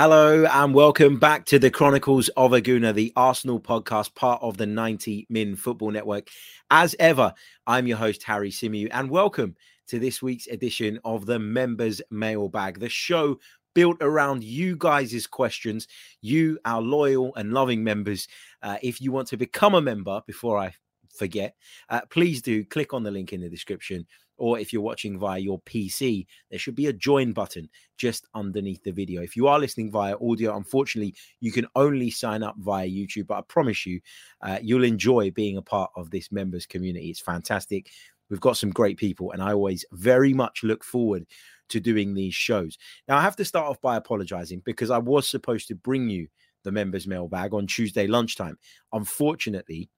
Hello and welcome back to the Chronicles of a Gooner, the Arsenal podcast, part of the 90 Min Football Network. As ever, I'm your host, Harry Symeou, and welcome to this week's edition of the Members Mailbag, the show built around you guys' questions, you, our loyal and loving members. Uh, if you want to become a member, before I forget, uh, please do click on the link in the description or if you're watching via your PC, there should be a join button just underneath the video. If you are listening via audio, unfortunately, you can only sign up via YouTube, but I promise you, uh, you'll enjoy being a part of this members community. It's fantastic. We've got some great people, and I always very much look forward to doing these shows. Now, I have to start off by apologizing because I was supposed to bring you the members mailbag on Tuesday lunchtime. Unfortunately,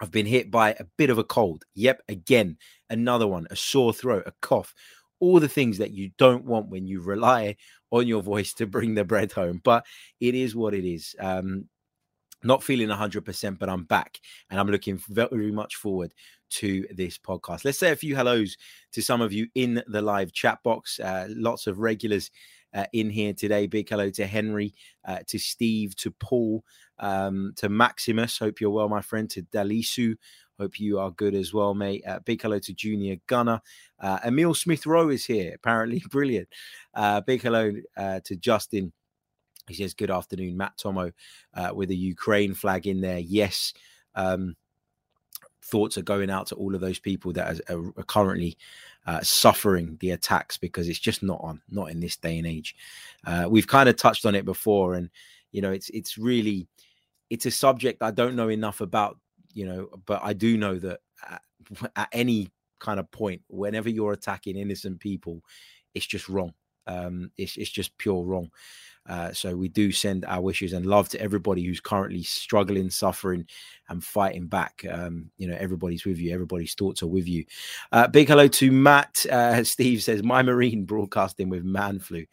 I've been hit by a bit of a cold. Yep, again, another one, a sore throat, a cough, all the things that you don't want when you rely on your voice to bring the bread home. But it is what it is. Um, not feeling 100%, but I'm back and I'm looking very much forward to this podcast. Let's say a few hellos to some of you in the live chat box. Uh, lots of regulars uh, in here today. Big hello to Henry, uh, to Steve, to Paul, um, to Maximus. Hope you're well, my friend. To Dalisu. Hope you are good as well, mate. Uh, big hello to Junior Gunner. Uh, Emile Smith Rowe is here. Apparently, brilliant. Uh, big hello uh, to Justin. He says, Good afternoon, Matt Tomo, with a Ukraine flag in there. Yes. Um, thoughts are going out to all of those people that are, are currently uh, suffering the attacks because it's just not on, not in this day and age. Uh, we've kind of touched on it before, and you know, it's it's really it's a subject I don't know enough about, you know, but I do know that at, at any kind of point, whenever you're attacking innocent people, it's just wrong. Um, it's it's just pure wrong. Uh, so we do send our wishes and love to everybody who's currently struggling, suffering, and fighting back. Um, you know, everybody's with you. Everybody's thoughts are with you. Uh, big hello to Matt. Uh, Steve says, "My Marine broadcasting with man flu."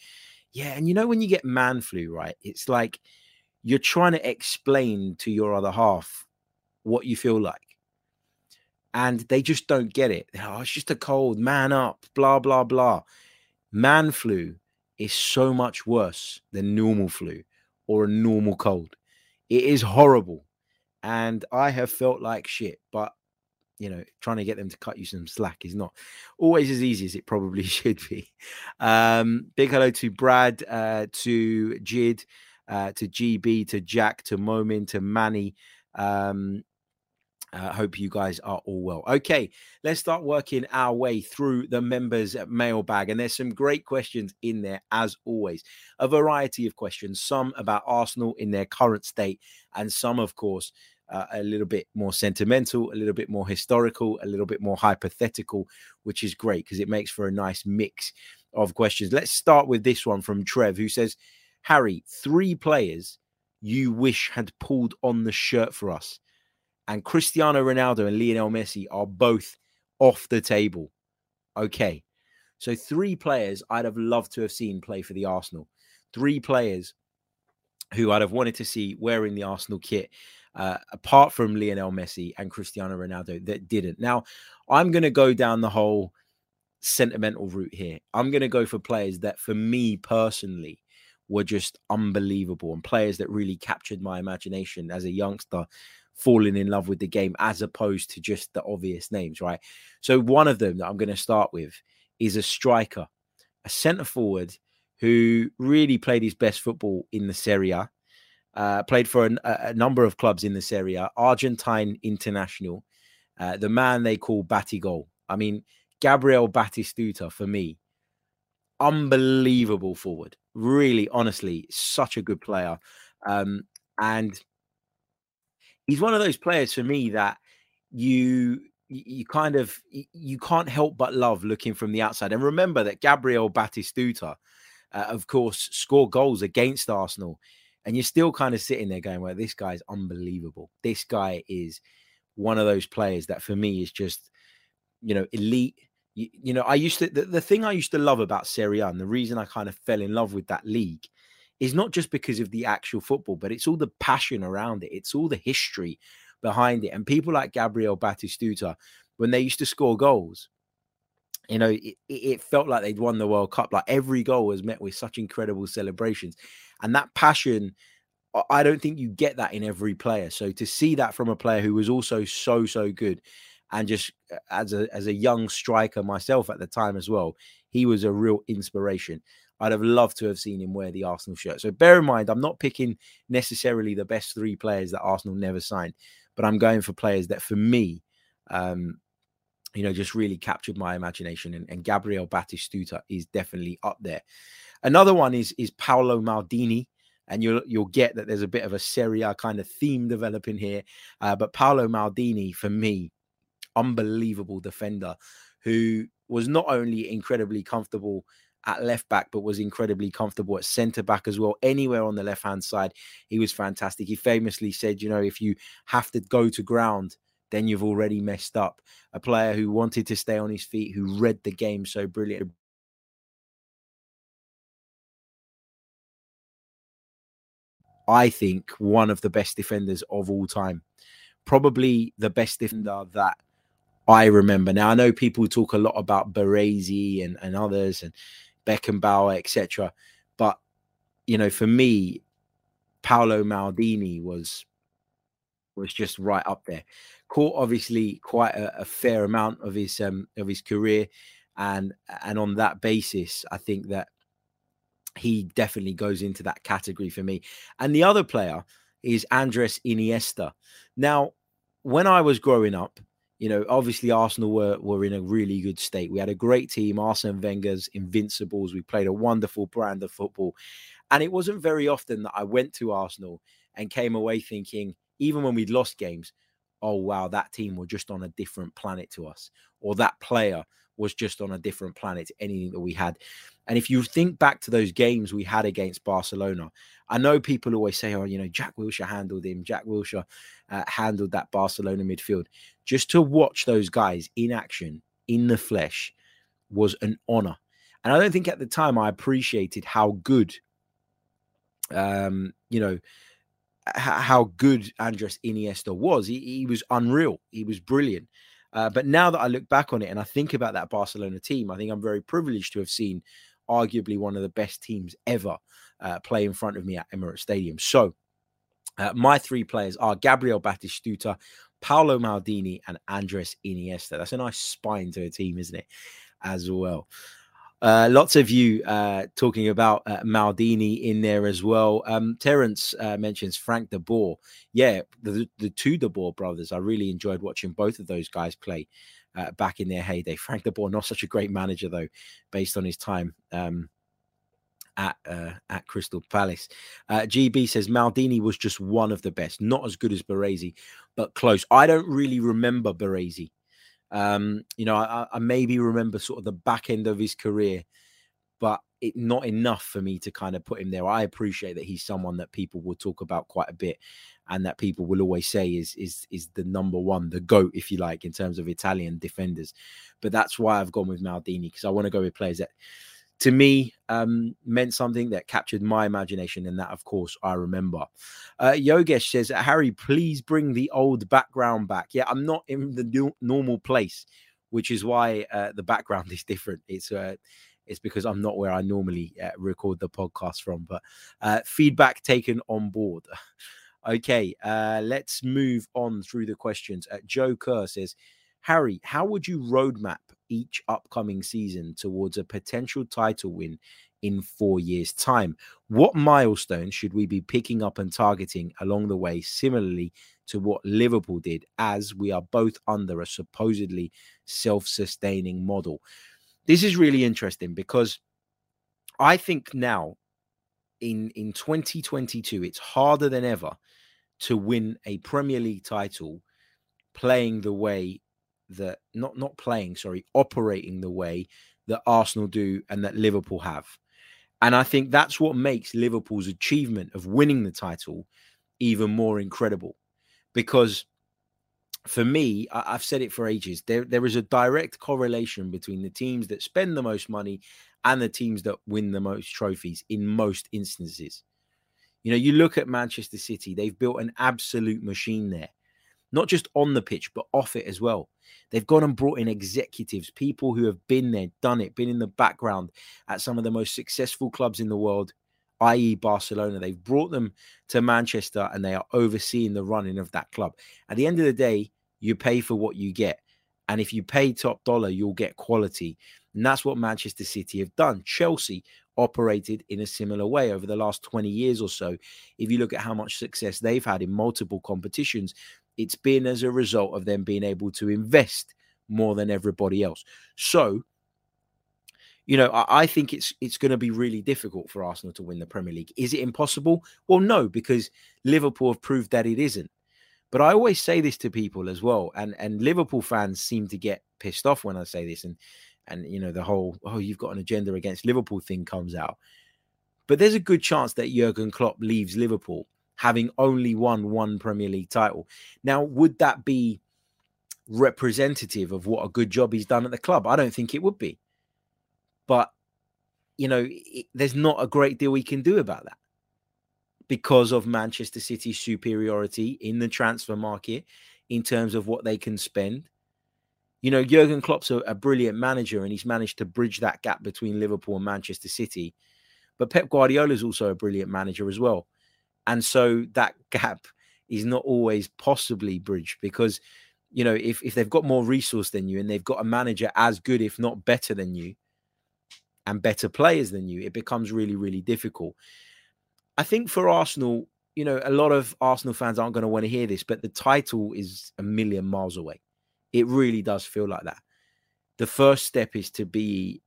Yeah, and you know when you get man flu, right? It's like you're trying to explain to your other half what you feel like, and they just don't get it. Oh, it's just a cold. Man up. Blah blah blah. Man flu is so much worse than normal flu or a normal cold. It is horrible. And I have felt like shit, but you know, trying to get them to cut you some slack is not always as easy as it probably should be. Um, big hello to Brad, uh, to Jid, uh, to GB, to Jack, to Momin, to Manny, um, uh, hope you guys are all well. Okay, let's start working our way through the members' mailbag. And there's some great questions in there, as always. A variety of questions, some about Arsenal in their current state, and some, of course, uh, a little bit more sentimental, a little bit more historical, a little bit more hypothetical, which is great because it makes for a nice mix of questions. Let's start with this one from Trev, who says, Harry, three players you wish had pulled on the shirt for us and Cristiano Ronaldo and Lionel Messi are both off the table. Okay. So three players I'd have loved to have seen play for the Arsenal. Three players who I'd have wanted to see wearing the Arsenal kit, uh, apart from Lionel Messi and Cristiano Ronaldo, that didn't. Now, I'm going to go down the whole sentimental route here. I'm going to go for players that, for me personally, were just unbelievable and players that really captured my imagination as a youngster falling in love with the game as opposed to just the obvious names, right? So one of them that I'm going to start with is a striker, a centre forward who really played his best football in the Serie A. Uh, played for an, a, number of clubs in the Serie A, Argentine international, uh, the man they call Batigol. I mean, Gabriel Batistuta for me, unbelievable forward. Really, honestly, such a good player. Um, and he's one of those players for me that you you kind of you can't help but love looking from the outside. And remember that Gabriel Batistuta, uh, of course, scored goals against Arsenal And you're still kind of sitting there going, well, this guy's unbelievable. This guy is one of those players that for me is just, you know, elite. You, you know, I used to, the, the thing I used to love about Serie A and the reason I kind of fell in love with that league is not just because of the actual football, but it's all the passion around it. It's all the history behind it. And people like Gabriel Batistuta, when they used to score goals, you know, it, it, felt like they'd won the World Cup. Like every goal was met with such incredible celebrations. And that passion, I don't think you get that in every player. So to see that from a player who was also so, so good and just uh, as a as a young striker myself at the time as well, he was a real inspiration. I'd have loved to have seen him wear the Arsenal shirt. So bear in mind, I'm not picking necessarily the best three players that Arsenal never signed, but I'm going for players that for me um, you know, just really captured my imagination. And, and Gabriel Batistuta is definitely up there. Another one is is Paolo Maldini. And you'll you'll get that there's a bit of a Serie A kind of theme developing here. Uh, but Paolo Maldini, for me, unbelievable defender who was not only incredibly comfortable at left back, but was incredibly comfortable at centre back as well. Anywhere on the left hand side, he was fantastic. He famously said, you know, if you have to go to ground then you've already messed up. A player who wanted to stay on his feet, who read the game so brilliant. I think one of the best defenders of all time. Probably the best defender that I remember. Now, I know people talk a lot about Baresi and, and others and Beckenbauer, etc. But, you know, for me, Paolo Maldini was was just right up there. Caught obviously quite a, a fair amount of his um, of his career, and and on that basis, I think that he definitely goes into that category for me. And the other player is Andres Iniesta. Now, when I was growing up, you know, obviously Arsenal were were in a really good state. We had a great team, Arsene Wenger's Invincibles. We played a wonderful brand of football, and it wasn't very often that I went to Arsenal and came away thinking, even when we'd lost games, oh wow, that team were just on a different planet to us, or that player was just on a different planet to anything that we had. And if you think back to those games we had against Barcelona, I know people always say, oh, you know, Jack Wilshere handled him, Jack Wilshere uh, handled that Barcelona midfield. Just to watch those guys in action, in the flesh, was an honor. And I don't think at the time I appreciated how good, um, you know, how good Andres Iniesta was. He, he was unreal. He was brilliant. Uh, but now that I look back on it and I think about that Barcelona team, I think I'm very privileged to have seen arguably one of the best teams ever uh, play in front of me at Emirates Stadium. So uh, my three players are Gabriel Batistuta, Paolo Maldini, and Andres Iniesta. That's a nice spine to a team, isn't it? As well. Uh, lots of you uh, talking about uh, Maldini in there as well. Um, Terence uh, mentions Frank de Boer. Yeah, the, the two de Boer brothers. I really enjoyed watching both of those guys play uh, back in their heyday. Frank de Boer, not such a great manager though, based on his time um, at uh, at Crystal Palace. GB says Maldini was just one of the best, not as good as Baresi, but close. I don't really remember Baresi. Um, you know, I, I, maybe remember sort of the back end of his career, but it not enough for me to kind of put him there. I appreciate that he's someone that people will talk about quite a bit, and that people will always say is is is the number one, the goat, if you like, in terms of Italian defenders. But that's why I've gone with Maldini because I want to go with players that to me um, meant something that captured my imagination, and that, of course, I remember. Uh, Yogesh says, Harry, please bring the old background back. Yeah, I'm not in the normal place, which is why uh, the background is different. It's uh, it's because I'm not where I normally uh, record the podcast from, but uh, feedback taken on board. okay, uh, let's move on through the questions. Uh, Joe Kerr says, Harry, how would you roadmap each upcoming season towards a potential title win in four years' time? What milestones should we be picking up and targeting along the way, similarly to what Liverpool did, as we are both under a supposedly self sustaining model? This is really interesting because I think now in, in 2022, it's harder than ever to win a Premier League title playing the way that not not playing, sorry, operating the way that Arsenal do and that Liverpool have. And I think that's what makes Liverpool's achievement of winning the title even more incredible. Because for me, I, have said it for ages, there, there is a direct correlation between the teams that spend the most money and the teams that win the most trophies in most instances. You know, you look at Manchester City, they've built an absolute machine there, not just on the pitch, but off it as well. They've gone and brought in executives, people who have been there, done it, been in the background at some of the most successful clubs in the world, i.e., Barcelona. They've brought them to Manchester and they are overseeing the running of that club. At the end of the day, you pay for what you get. And if you pay top dollar, you'll get quality. And that's what Manchester City have done. Chelsea operated in a similar way over the last 20 years or so. If you look at how much success they've had in multiple competitions, it's been as a result of them being able to invest more than everybody else. So, you know, I, I think it's it's going to be really difficult for Arsenal to win the Premier League. Is it impossible? Well, no, because Liverpool have proved that it isn't. But I always say this to people as well, and and Liverpool fans seem to get pissed off when I say this, and and you know the whole oh you've got an agenda against Liverpool thing comes out. But there's a good chance that Jurgen Klopp leaves Liverpool having only won one Premier League title. Now, would that be representative of what a good job he's done at the club? I don't think it would be. But, you know, it, there's not a great deal we can do about that because of Manchester City's superiority in the transfer market in terms of what they can spend. You know, Jurgen Klopp's a, a brilliant manager and he's managed to bridge that gap between Liverpool and Manchester City. But Pep Guardiola is also a brilliant manager as well. And so that gap is not always possibly bridged because, you know, if, if they've got more resource than you and they've got a manager as good, if not better than you, and better players than you, it becomes really, really difficult. I think for Arsenal, you know, a lot of Arsenal fans aren't going to want to hear this, but the title is a million miles away. It really does feel like that. The first step is to be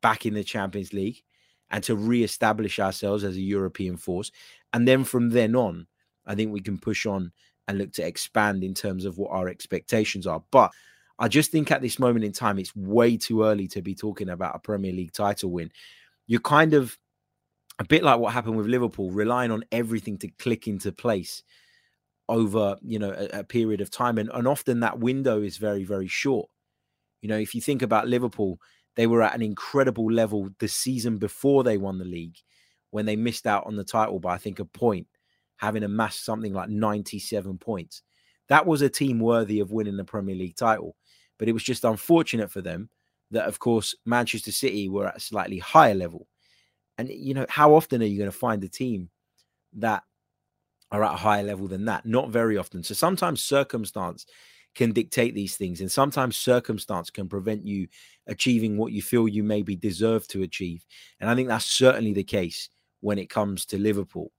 back in the Champions League and to re-establish ourselves as a European force. And then from then on, I think we can push on and look to expand in terms of what our expectations are. But I just think at this moment in time, it's way too early to be talking about a Premier League title win. You're kind of a bit like what happened with Liverpool, relying on everything to click into place over, you know, a, a period of time. And, and often that window is very, very short. You know, if you think about Liverpool, they were at an incredible level the season before they won the league when they missed out on the title by, I think, a point, having amassed something like 97 points. That was a team worthy of winning the Premier League title. But it was just unfortunate for them that, of course, Manchester City were at a slightly higher level. And, you know, how often are you going to find a team that are at a higher level than that? Not very often. So sometimes circumstance can dictate these things. And sometimes circumstance can prevent you achieving what you feel you maybe deserve to achieve. And I think that's certainly the case when it comes to Liverpool.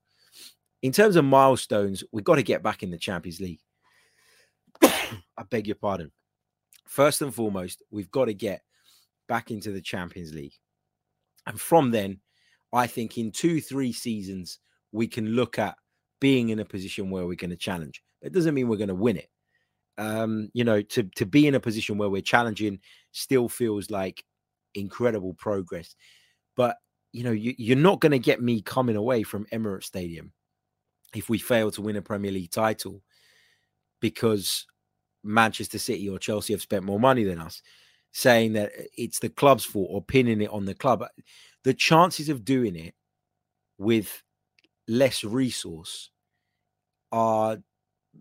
In terms of milestones, we've got to get back in the Champions League. I beg your pardon. First and foremost, we've got to get back into the Champions League. And from then, I think in two, three seasons, we can look at being in a position where we're going to challenge. It doesn't mean we're going to win it um, you know, to to be in a position where we're challenging still feels like incredible progress. But you know, you, you're not going to get me coming away from Emirates Stadium if we fail to win a Premier League title because Manchester City or Chelsea have spent more money than us, saying that it's the club's fault or pinning it on the club. The chances of doing it with less resource are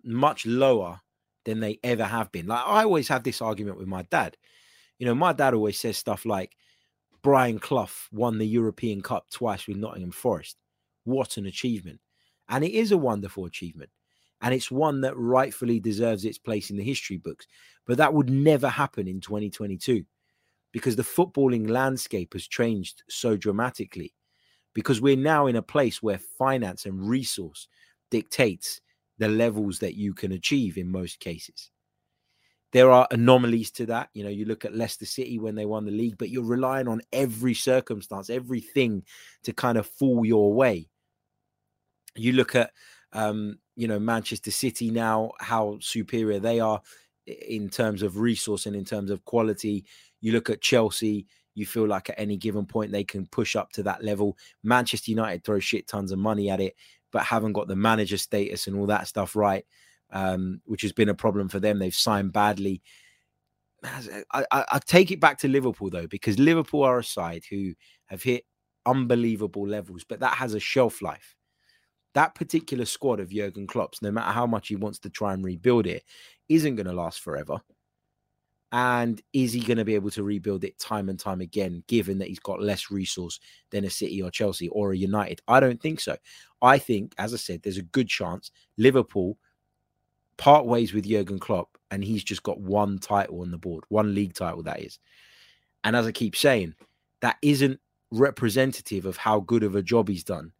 much lower than they ever have been. Like I always have this argument with my dad. You know, my dad always says stuff like Brian Clough won the European Cup twice with Nottingham Forest. What an achievement. And it is a wonderful achievement. And it's one that rightfully deserves its place in the history books. But that would never happen in 2022 because the footballing landscape has changed so dramatically. Because we're now in a place where finance and resource dictates the levels that you can achieve in most cases. There are anomalies to that. You know, you look at Leicester City when they won the league, but you're relying on every circumstance, everything to kind of fall your way. You look at, um, you know, Manchester City now, how superior they are in terms of resource and in terms of quality. You look at Chelsea, you feel like at any given point they can push up to that level. Manchester United throw shit tons of money at it, but haven't got the manager status and all that stuff right, um, which has been a problem for them. They've signed badly. I, I, I take it back to Liverpool though, because Liverpool are a side who have hit unbelievable levels, but that has a shelf life. That particular squad of Jurgen Klopp's, no matter how much he wants to try and rebuild it, isn't going to last forever. And is he going to be able to rebuild it time and time again, given that he's got less resource than a City or Chelsea or a United? I don't think so. I think, as I said, there's a good chance Liverpool part ways with Jurgen Klopp and he's just got one title on the board, one league title, that is. And as I keep saying, that isn't representative of how good of a job he's done.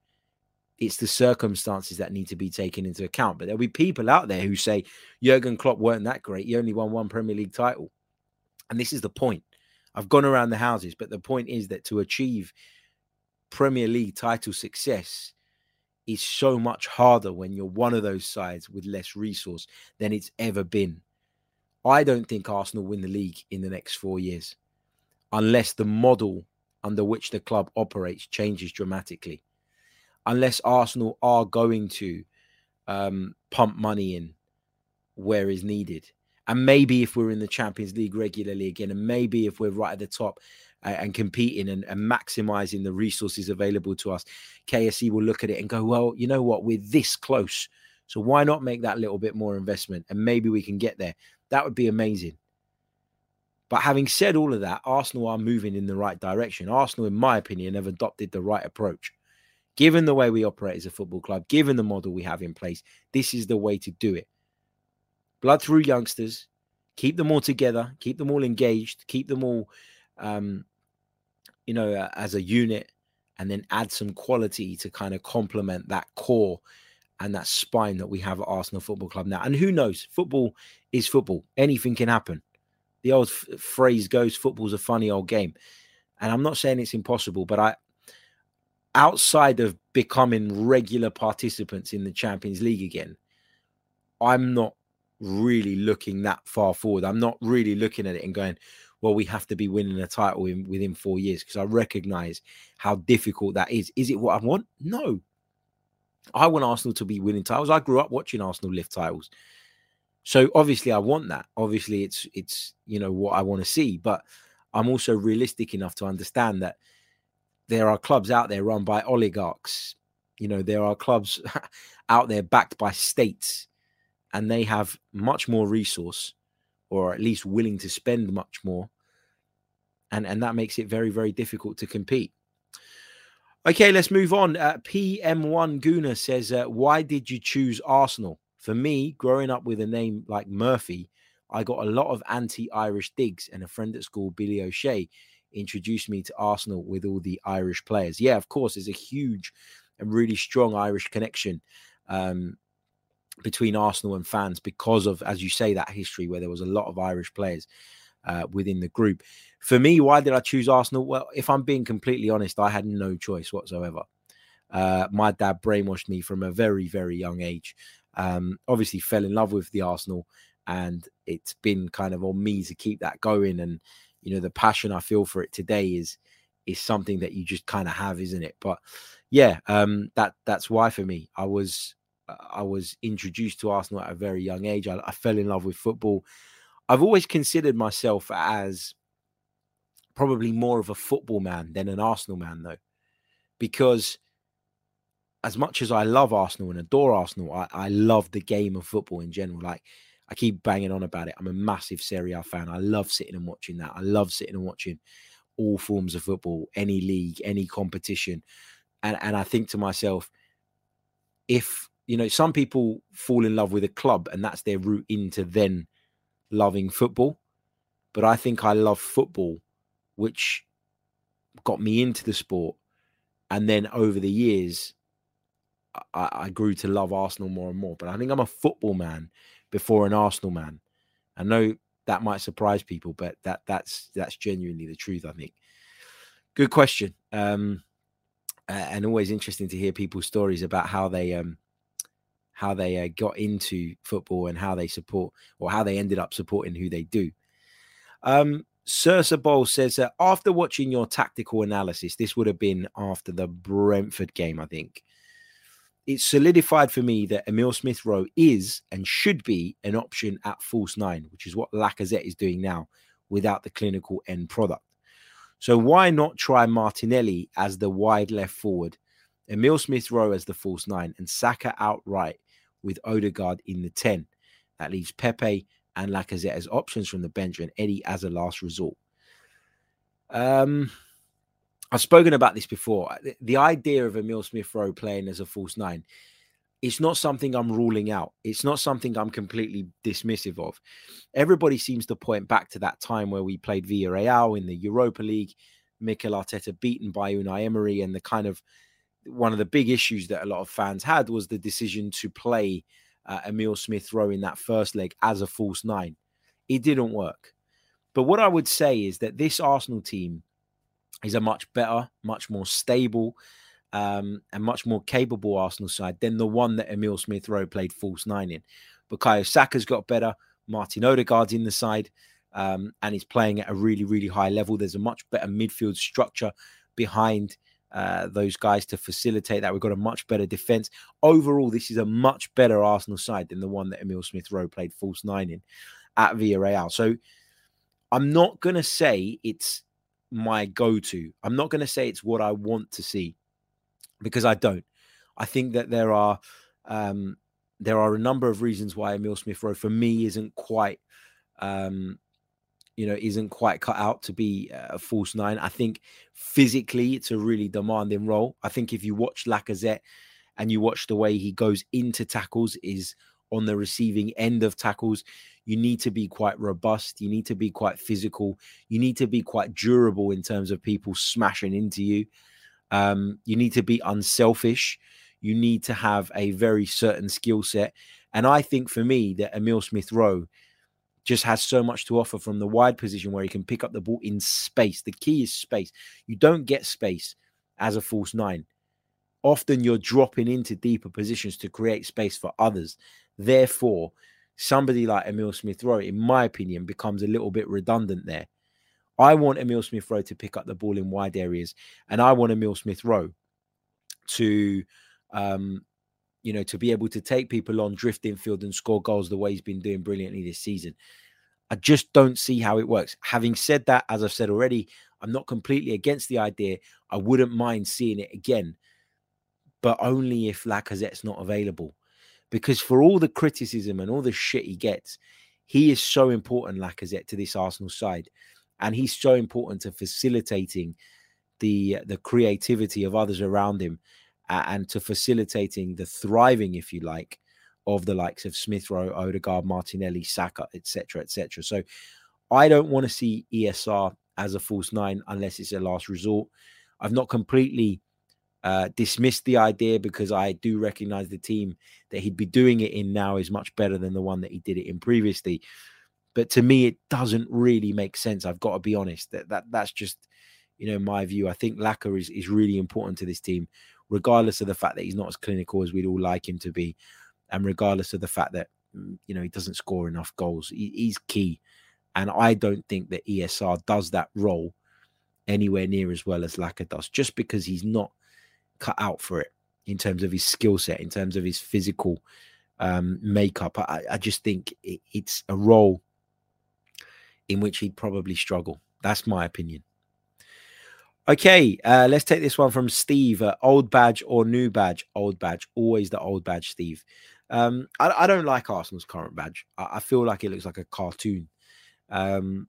It's the circumstances that need to be taken into account. But there'll be people out there who say Jurgen Klopp weren't that great. He only won one Premier League title. And this is the point. I've gone around the houses, but the point is that to achieve Premier League title success is so much harder when you're one of those sides with less resource than it's ever been. I don't think Arsenal win the league in the next four years unless the model under which the club operates changes dramatically. Unless Arsenal are going to um, pump money in where is needed. And maybe if we're in the Champions League regularly again, and maybe if we're right at the top uh, and competing and, and, maximizing the resources available to us, KSE will look at it and go, well, you know what, we're this close. So why not make that little bit more investment? And maybe we can get there. That would be amazing. But having said all of that, Arsenal are moving in the right direction. Arsenal, in my opinion, have adopted the right approach. Given the way we operate as a football club, given the model we have in place, this is the way to do it blood through youngsters, keep them all together, keep them all engaged, keep them all, um, you know, uh, as a unit, and then add some quality to kind of complement that core and that spine that we have at Arsenal Football Club now. And who knows? Football is football. Anything can happen. The old f- phrase goes, "Football's a funny old game," and I'm not saying it's impossible, but I, outside of becoming regular participants in the Champions League again, I'm not really looking that far forward. I'm not really looking at it and going, well, we have to be winning a title in, within four years because I recognize how difficult that is. Is it what I want? No. I want Arsenal to be winning titles. I grew up watching Arsenal lift titles. So obviously I want that. Obviously it's it's you know what I want to see, but I'm also realistic enough to understand that there are clubs out there run by oligarchs. You know, there are clubs out there backed by states and they have much more resource or at least willing to spend much more and and that makes it very very difficult to compete. Okay let's move on. Uh, pm1 guna says uh, why did you choose arsenal? For me growing up with a name like murphy i got a lot of anti-irish digs and a friend at school billy o'shea introduced me to arsenal with all the irish players. Yeah of course there's a huge and really strong irish connection um, between Arsenal and fans because of, as you say, that history where there was a lot of Irish players uh, within the group. For me, why did I choose Arsenal? Well, if I'm being completely honest, I had no choice whatsoever. Uh, my dad brainwashed me from a very, very young age. Um, obviously, fell in love with the Arsenal, and it's been kind of on me to keep that going. And you know, the passion I feel for it today is is something that you just kind of have, isn't it? But yeah, um, that that's why for me, I was Uh, I was introduced to Arsenal at a very young age. I, I, fell in love with football. I've always considered myself as probably more of a football man than an Arsenal man, though, because as much as I love Arsenal and adore Arsenal, I, I love the game of football in general. Like I keep banging on about it. I'm a massive Serie A fan. I love sitting and watching that. I love sitting and watching all forms of football, any league, any competition. And and I think to myself, if you know, some people fall in love with a club and that's their route into then loving football. But I think I love football, which got me into the sport. And then over the years, I, I grew to love Arsenal more and more. But I think I'm a football man before an Arsenal man. I know that might surprise people, but that that's that's genuinely the truth. I think. Good question, um, and always interesting to hear people's stories about how they um, how they uh, got into football and how they support or how they ended up supporting who they do. Um, Sursa Bowl says that after watching your tactical analysis, this would have been after the Brentford game, I think. It's solidified for me that Emile Smith Rowe is and should be an option at false nine, which is what Lacazette is doing now without the clinical end product. So why not try Martinelli as the wide left forward, Emile Smith Rowe as the false nine, and Saka outright with Odegaard in the 10? That leaves Pepe and Lacazette as options from the bench and Eddie as a last resort. Um, I've spoken about this before. The, the idea of Emile Smith Rowe playing as a false nine, it's not something I'm ruling out. It's not something I'm completely dismissive of. Everybody seems to point back to that time where we played Villarreal in the Europa League, Mikel Arteta beaten by Unai Emery, and the kind of one of the big issues that a lot of fans had was the decision to play uh, Emile Smith Rowe in that first leg as a false nine. It didn't work. But what I would say is that this Arsenal team is a much better, much more stable, um, and much more capable Arsenal side than the one that Emile Smith Rowe played false nine in. Bukayo Saka's got better. Martin Odegaard's in the side, um, and he's playing at a really, really high level. There's a much better midfield structure behind uh, those guys to facilitate that. We've got a much better defense. Overall, this is a much better Arsenal side than the one that Emile Smith Rowe played false nine in at Villarreal. So I'm not going to say it's my go to. I'm not going to say it's what I want to see because I don't. I think that there are um, there are a number of reasons why Emile Smith Rowe for me isn't quite um, you know, isn't quite cut out to be a false nine. I think physically it's a really demanding role. I think if you watch Lacazette and you watch the way he goes into tackles, is on the receiving end of tackles, you need to be quite robust. You need to be quite physical. You need to be quite durable in terms of people smashing into you. Um, you need to be unselfish. You need to have a very certain skill set. And I think for me that Emile Smith Rowe just has so much to offer from the wide position where he can pick up the ball in space. The key is space. You don't get space as a false nine. Often you're dropping into deeper positions to create space for others. Therefore, somebody like Emile Smith Rowe, in my opinion, becomes a little bit redundant there. I want Emile Smith Rowe to pick up the ball in wide areas, and I want Emile Smith Rowe to um, you know, to be able to take people on, drift infield, and score goals the way he's been doing brilliantly this season. I just don't see how it works. Having said that, as I've said already, I'm not completely against the idea. I wouldn't mind seeing it again, but only if Lacazette's not available. Because for all the criticism and all the shit he gets, he is so important, Lacazette, to this Arsenal side. And he's so important to facilitating the the creativity of others around him and to facilitating the thriving, if you like, of the likes of Smith Rowe, Odegaard, Martinelli, Saka, etc., etc. So I don't want to see ESR as a false nine unless it's a last resort. I've not completely uh, dismissed the idea because I do recognize the team that he'd be doing it in now is much better than the one that he did it in previously. But to me, it doesn't really make sense. I've got to be honest. That that that's just you know my view. I think Laka is is really important to this team regardless of the fact that he's not as clinical as we'd all like him to be, and regardless of the fact that mm, you know he doesn't score enough goals. He, he's key, and I don't think that ESR does that role anywhere near as well as Laka does, just because he's not cut out for it in terms of his skill set, in terms of his physical um, makeup. I, I just think it, it's a role in which he'd probably struggle. That's my opinion. Okay, uh, let's take this one from Steve. Uh, old badge or new badge? Old badge. Always the old badge, Steve. Um, I, I, don't like Arsenal's current badge. I, I, feel like it looks like a cartoon. Um,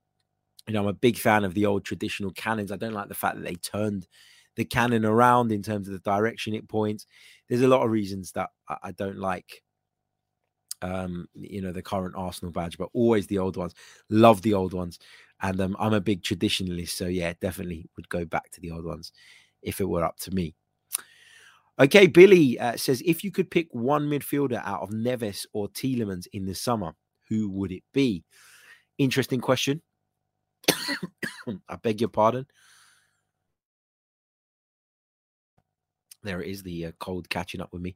you know, I'm a big fan of the old traditional cannons. I don't like the fact that they turned the cannon around in terms of the direction it points. There's a lot of reasons that I, I don't like um, you know, the current Arsenal badge, but always the old ones. Love the old ones. And um, I'm a big traditionalist, so yeah, definitely would go back to the old ones if it were up to me. Okay, Billy uh, says if you could pick one midfielder out of Neves or Tielemans in the summer, who would it be? Interesting question. I beg your pardon. There it is, the uh, cold catching up with me.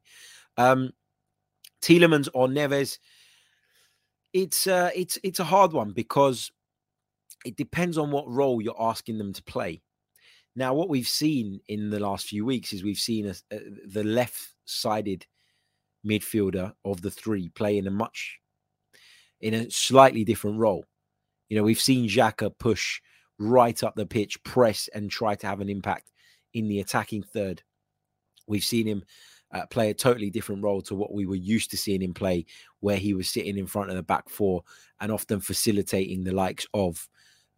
Um, Tielemans or Neves. It's uh, it's it's a hard one because it depends on what role you're asking them to play. Now, what we've seen in the last few weeks is we've seen a, a, the left-sided midfielder of the three play in a much in a slightly different role. You know, we've seen Xhaka push right up the pitch, press, and try to have an impact in the attacking third. We've seen him uh, play a totally different role to what we were used to seeing him play, where he was sitting in front of the back four and often facilitating the likes of,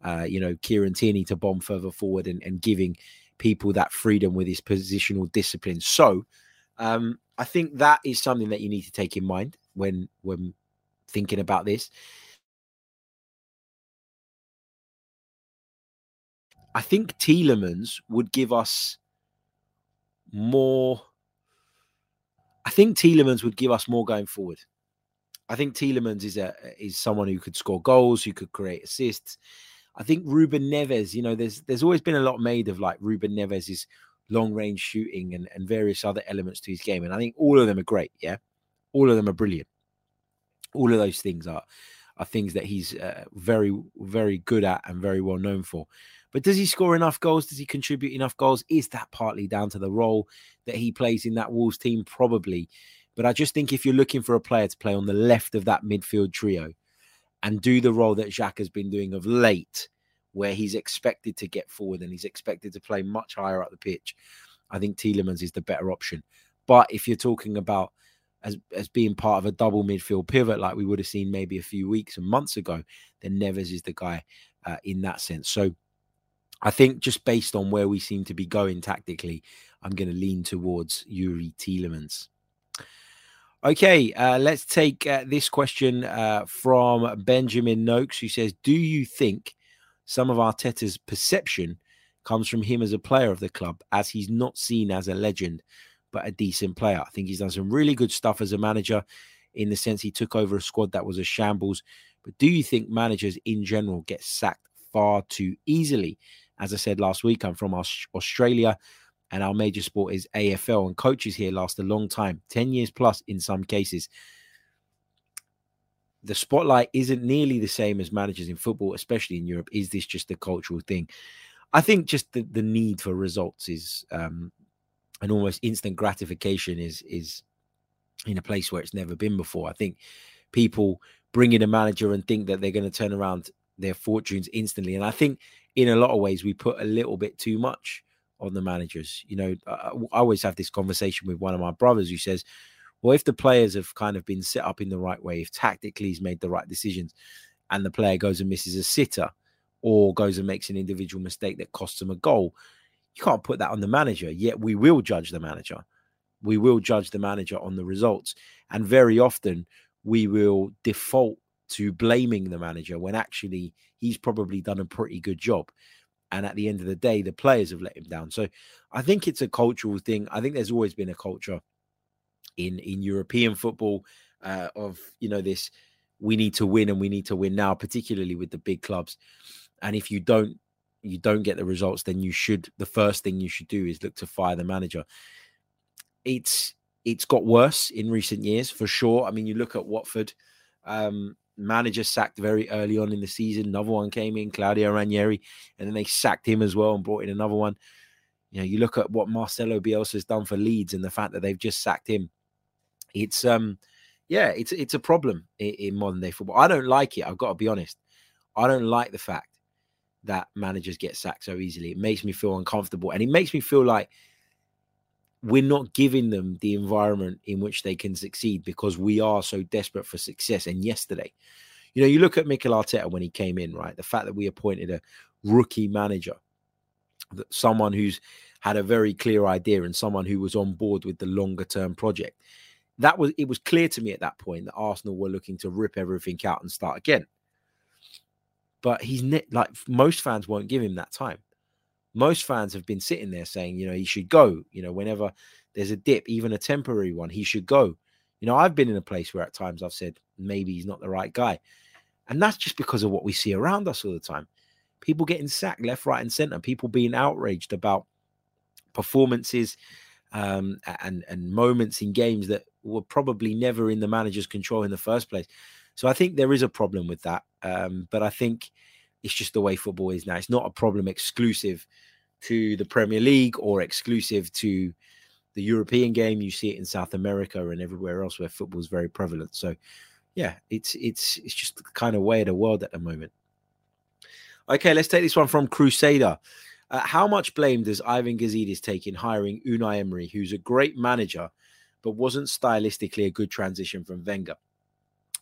uh, you know, Kieran Tierney to bomb further forward and, and giving people that freedom with his positional discipline. So, um, I think that is something that you need to take in mind when when thinking about this. I think Tielemans would give us more. I think Tielemans would give us more going forward. I think Tielemans is a is someone who could score goals, who could create assists. I think Ruben Neves, you know, there's there's always been a lot made of like Ruben Neves's long range shooting and, and various other elements to his game. And I think all of them are great. Yeah. All of them are brilliant. All of those things are are things that he's uh, very, very good at and very well known for. But does he score enough goals? Does he contribute enough goals? Is that partly down to the role that he plays in that Wolves team? Probably. But I just think if you're looking for a player to play on the left of that midfield trio and do the role that Xhaka has been doing of late, where he's expected to get forward and he's expected to play much higher up the pitch, I think Tielemans is the better option. But if you're talking about as as being part of a double midfield pivot like we would have seen maybe a few weeks and months ago, then Neves is the guy uh, in that sense. So I think just based on where we seem to be going tactically, I'm going to lean towards Youri Tielemans. Okay, uh, let's take uh, this question uh, from Benjamin Noakes, who says, "Do you think some of Arteta's perception comes from him as a player of the club, as he's not seen as a legend?" but a decent player. I think he's done some really good stuff as a manager in the sense he took over a squad that was a shambles. But do you think managers in general get sacked far too easily? As I said last week, I'm from Australia and our major sport is AFL, and coaches here last a long time 10 years plus in some cases. The spotlight isn't nearly the same as managers in football, especially in Europe. Is this just a cultural thing? I think just the, the need for results is um, and almost instant gratification is is in a place where it's never been before. I think people bring in a manager and think that they're going to turn around their fortunes instantly, and I think in a lot of ways we put a little bit too much on the managers. You know, I, I always have this conversation with one of my brothers who says, "Well, if the players have kind of been set up in the right way, if tactically he's made the right decisions, and the player goes and misses a sitter." Or goes and makes an individual mistake that costs them a goal you can't put that on the manager. Yet we will judge the manager. We will judge the manager on the results. And very often we will default to blaming the manager when actually he's probably done a pretty good job. And at the end of the day, the players have let him down. So I think it's a cultural thing. I think there's always been a culture in in European football uh, of you know this we need to win and we need to win now, particularly with the big clubs. And if you don't you don't get the results, then you should the first thing you should do is look to fire the manager. It's it's got worse in recent years for sure. I mean, you look at Watford, um, manager sacked very early on in the season. Another one came in, Claudio Ranieri, and then they sacked him as well and brought in another one. You know, you look at what Marcelo Bielsa has done for Leeds and the fact that they've just sacked him. It's um, yeah, it's it's a problem in, in modern day football. I don't like it. I've got to be honest. I don't like the fact that managers get sacked so easily. It makes me feel uncomfortable and it makes me feel like we're not giving them the environment in which they can succeed because we are so desperate for success. And yesterday, you know, you look at Mikel Arteta when he came in, right? The fact that we appointed a rookie manager, that someone who's had a very clear idea and someone who was on board with the longer term project. That was it was clear to me at that point that Arsenal were looking to rip everything out and start again but he's like most fans won't give him that time. Most fans have been sitting there saying, you know, he should go. You know, whenever there's a dip, even a temporary one, he should go. You know, I've been in a place where at times I've said maybe he's not the right guy, and that's just because of what we see around us all the time. People getting sacked left, right, and center. People being outraged about performances um, and and moments in games that were probably never in the manager's control in the first place. So I think there is a problem with that. Um, but I think It's just the way football is now. It's not a problem exclusive to the Premier League or exclusive to the European game. You see it in South America and everywhere else where football is very prevalent. So, yeah, it's it's it's just the kind of way of the world at the moment. Okay, let's take this one from Crusader. Uh, how much blame does Ivan Gazidis take in hiring Unai Emery, who's a great manager, but wasn't stylistically a good transition from Wenger?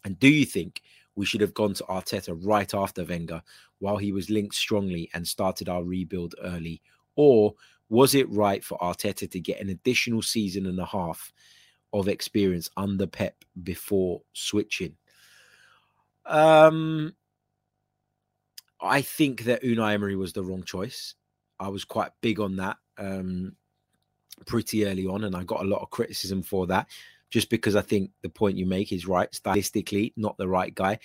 And do you think we should have gone to Arteta right after Wenger while he was linked strongly and started our rebuild early? Or was it right for Arteta to get an additional season and a half of experience under Pep before switching? Um, I think that Unai Emery was the wrong choice. I was quite big on that um, pretty early on, and I got a lot of criticism for that just because I think the point you make is right. Stylistically, not the right guy.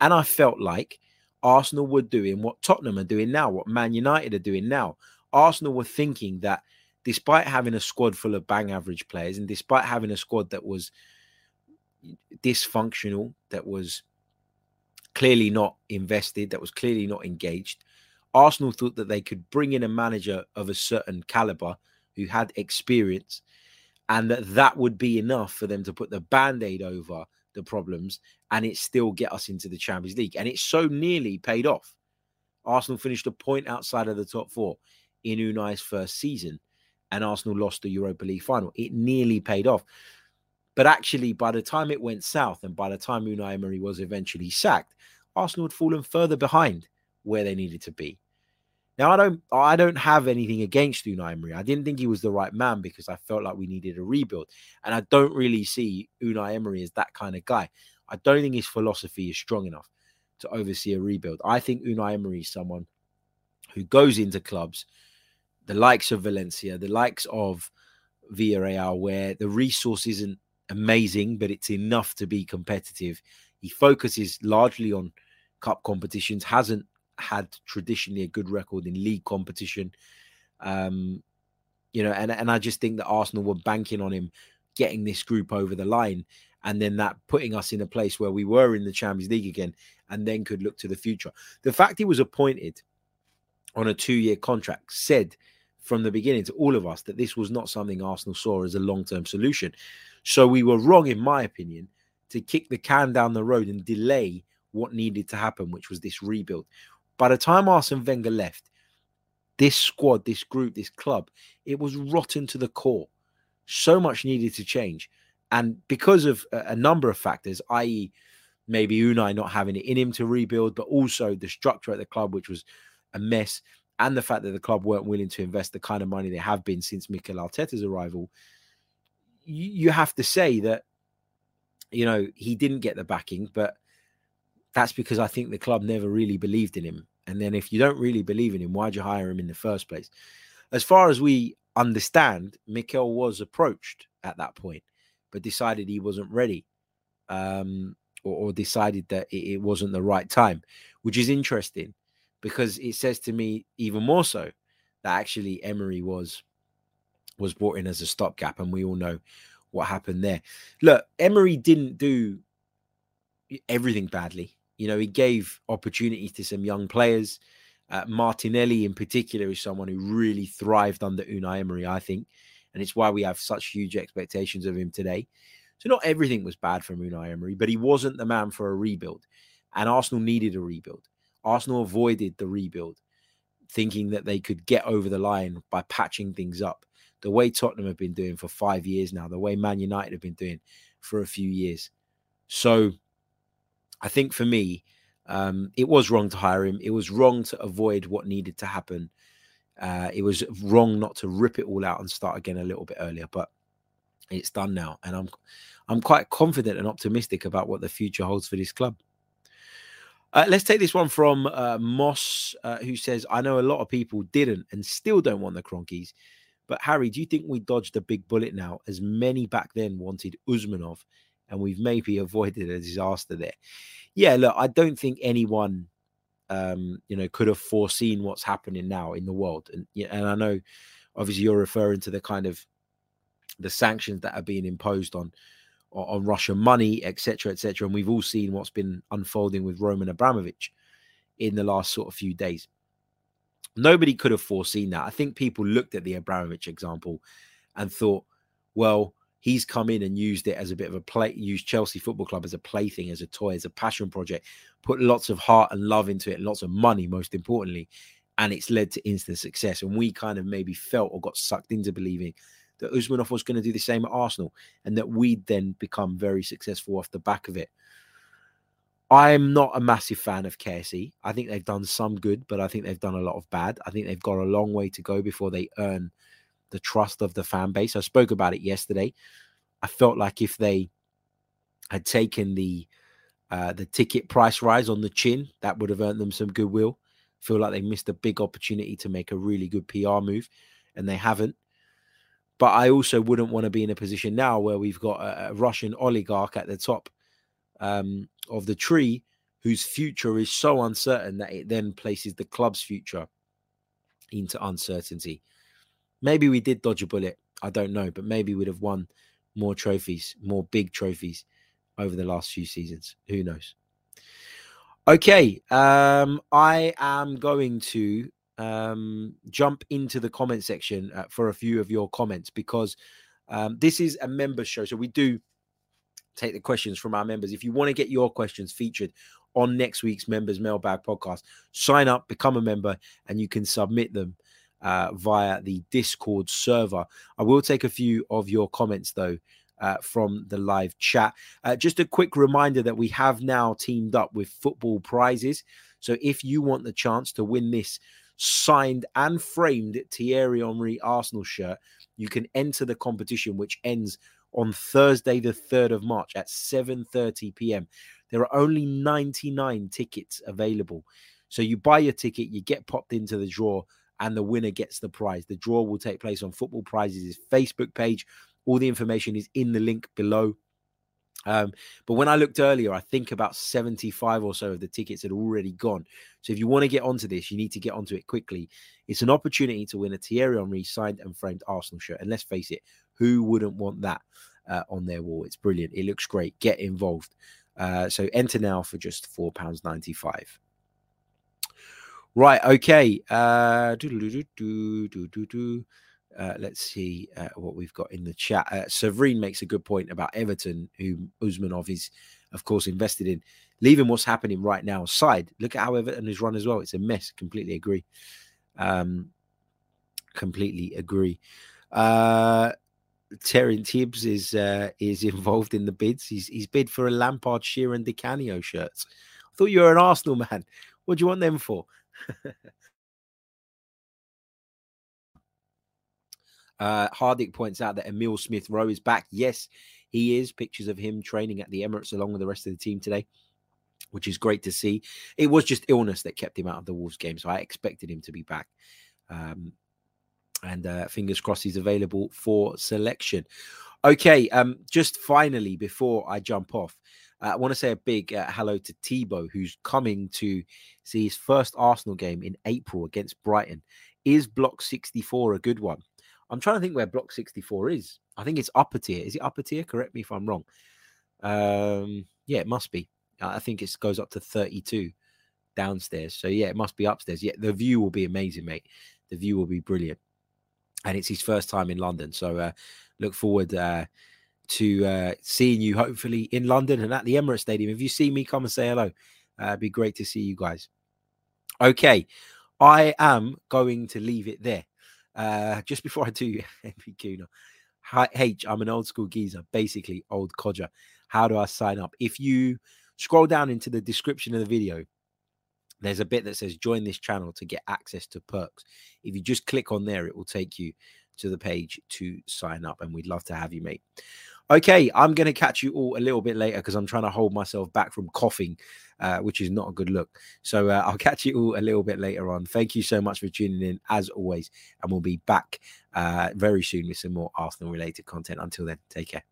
And I felt like Arsenal were doing what Tottenham are doing now, what Man United are doing now. Arsenal were thinking that despite having a squad full of bang average players and despite having a squad that was dysfunctional, that was clearly not invested, that was clearly not engaged, Arsenal thought that they could bring in a manager of a certain caliber who had experience and that that would be enough for them to put the band-aid over the problems and it still get us into the Champions League. And it so nearly paid off. Arsenal finished a point outside of the top four in Unai's first season, and Arsenal lost the Europa League final. It nearly paid off. But actually, by the time it went south and by the time Unai Emery was eventually sacked, Arsenal had fallen further behind where they needed to be. Now I don't I don't have anything against Unai Emery. I didn't think he was the right man because I felt like we needed a rebuild. And I don't really see Unai Emery as that kind of guy. I don't think his philosophy is strong enough to oversee a rebuild. I think Unai Emery is someone who goes into clubs, the likes of Valencia, the likes of Villarreal, where the resource isn't amazing, but it's enough to be competitive. He focuses largely on cup competitions, hasn't had traditionally a good record in league competition. Um, you know, and, and I just think that Arsenal were banking on him getting this group over the line and then that putting us in a place where we were in the Champions League again and then could look to the future. The fact he was appointed on a two year contract said from the beginning to all of us that this was not something Arsenal saw as a long term solution. So we were wrong, in my opinion, to kick the can down the road and delay what needed to happen, which was this rebuild. By the time Arsene Wenger left, this squad, this group, this club, it was rotten to the core. So much needed to change. And because of a, number of factors, i.e., maybe Unai not having it in him to rebuild, but also the structure at the club, which was a mess, and the fact that the club weren't willing to invest the kind of money they have been since Mikel Arteta's arrival, you, have to say that, you know, he didn't get the backing, but that's because I think the club never really believed in him. And then if you don't really believe in him, why'd you hire him in the first place? As far as we understand, Mikel was approached at that point, but decided he wasn't ready, um, or, or, decided that it, it wasn't the right time, which is interesting because it says to me even more so that actually Emery was was brought in as a stopgap, and we all know what happened there. Look, Emery didn't do everything badly. You know, he gave opportunities to some young players. Uh, Martinelli, in particular, is someone who really thrived under Unai Emery, I think. And it's why we have such huge expectations of him today. So, not everything was bad from Unai Emery, but he wasn't the man for a rebuild. And Arsenal needed a rebuild. Arsenal avoided the rebuild, thinking that they could get over the line by patching things up. The way Tottenham have been doing for five years now, the way Man United have been doing for a few years. So, I think for me, um, it was wrong to hire him. It was wrong to avoid what needed to happen. Uh, it was wrong not to rip it all out and start again a little bit earlier. But it's done now, and I'm I'm quite confident and optimistic about what the future holds for this club. Uh, let's take this one from uh, Moss, uh, who says, "I know a lot of people didn't and still don't want the Kroenkes, but Harry, do you think we dodged a big bullet now? As many back then wanted Usmanov, and we've maybe avoided a disaster there. Yeah, look, I don't think anyone, um, you know, could have foreseen what's happening now in the world, and and I know, obviously, you're referring to the kind of the sanctions that are being imposed on on Russian money, etc., etc. And we've all seen what's been unfolding with Roman Abramovich in the last sort of few days. Nobody could have foreseen that. I think people looked at the Abramovich example and thought, well, he's come in and used it as a bit of a play, used Chelsea Football Club as a plaything, as a toy, as a passion project, put lots of heart and love into it, lots of money, most importantly, and it's led to instant success. And we kind of maybe felt or got sucked into believing that Usmanov was going to do the same at Arsenal and that we'd then become very successful off the back of it. I'm not a massive fan of KSE. I think they've done some good, but I think they've done a lot of bad. I think they've got a long way to go before they earn the trust of the fan base. I spoke about it yesterday. I felt like if they had taken the uh, the ticket price rise on the chin, that would have earned them some goodwill. Feel like they missed a big opportunity to make a really good PR move, and they haven't. But I also wouldn't want to be in a position now where we've got a, a Russian oligarch at the top um, of the tree whose future is so uncertain that it then places the club's future into uncertainty. Maybe we did dodge a bullet. I don't know, but maybe we'd have won more trophies, more big trophies over the last few seasons. Who knows? Okay, um, I am going to um, jump into the comment section uh, for a few of your comments because um, this is a members show. So we do take the questions from our members. If you want to get your questions featured on next week's members mailbag podcast, sign up, become a member, and you can submit them uh, via the Discord server. I will take a few of your comments though. Uh, from the live chat. Uh, just a quick reminder that we have now teamed up with Football Prizes. So if you want the chance to win this signed and framed Thierry Henry Arsenal shirt, you can enter the competition, which ends on Thursday, the 3rd of March at 7:30 p.m. There are only 99 tickets available. So you buy your ticket, you get popped into the draw, and the winner gets the prize. The draw will take place on Football Prizes' Facebook page. All the information is in the link below. Um, but when I looked earlier, I think about 75 or so of the tickets had already gone. So if you want to get onto this, you need to get onto it quickly. It's an opportunity to win a Thierry Henry signed and framed Arsenal shirt. And let's face it, who wouldn't want that uh, on their wall? It's brilliant. It looks great. Get involved. Uh, so enter now for just £4.95. Right, okay. Uh, uh, let's see uh, what we've got in the chat. Uh, Severine makes a good point about Everton, who Usmanov is, of course, invested in. Leaving what's happening right now aside, look at how Everton is run as well. It's a mess. Completely agree. Um, completely agree. Uh, Tibbs is uh, is involved in the bids. He's he's bid for a Lampard, Sheeran, Di Canio shirts. I thought you were an Arsenal man. What do you want them for? uh, Hardick points out that Emile Smith Rowe is back. Yes, he is. Pictures of him training at the Emirates along with the rest of the team today, which is great to see. It was just illness that kept him out of the Wolves game, so I expected him to be back. Um, and uh, fingers crossed he's available for selection. Okay, um, just finally before I jump off, uh, I want to say a big uh, hello to Tebow, who's coming to see his first Arsenal game in April against Brighton. Is Block 64 a good one? I'm trying to think where Block 64 is. I think it's upper tier. Is it upper tier? Correct me if I'm wrong. Um, yeah, it must be. I think it goes up to 32 downstairs. So yeah, it must be upstairs. Yeah, the view will be amazing, mate. The view will be brilliant and it's his first time in London. So uh, look forward uh, to uh, seeing you hopefully in London and at the Emirates Stadium. If you see me, come and say hello. Uh, it'd be great to see you guys. Okay, I am going to leave it there. Uh, just before I do, Henry Kuna. H, I'm an old school geezer, basically old codger. How do I sign up? If you scroll down into the description of the video, there's a bit that says join this channel to get access to perks. If you just click on there, it will take you to the page to sign up, and we'd love to have you, mate. Okay, I'm going to catch you all a little bit later because I'm trying to hold myself back from coughing, uh, which is not a good look. So uh, I'll catch you all a little bit later on. Thank you so much for tuning in, as always, and we'll be back uh, very soon with some more Arsenal related content. Until then, take care.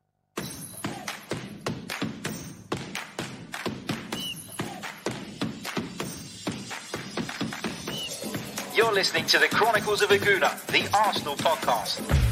You're listening to the Chronicles of a Gooner, the Arsenal podcast.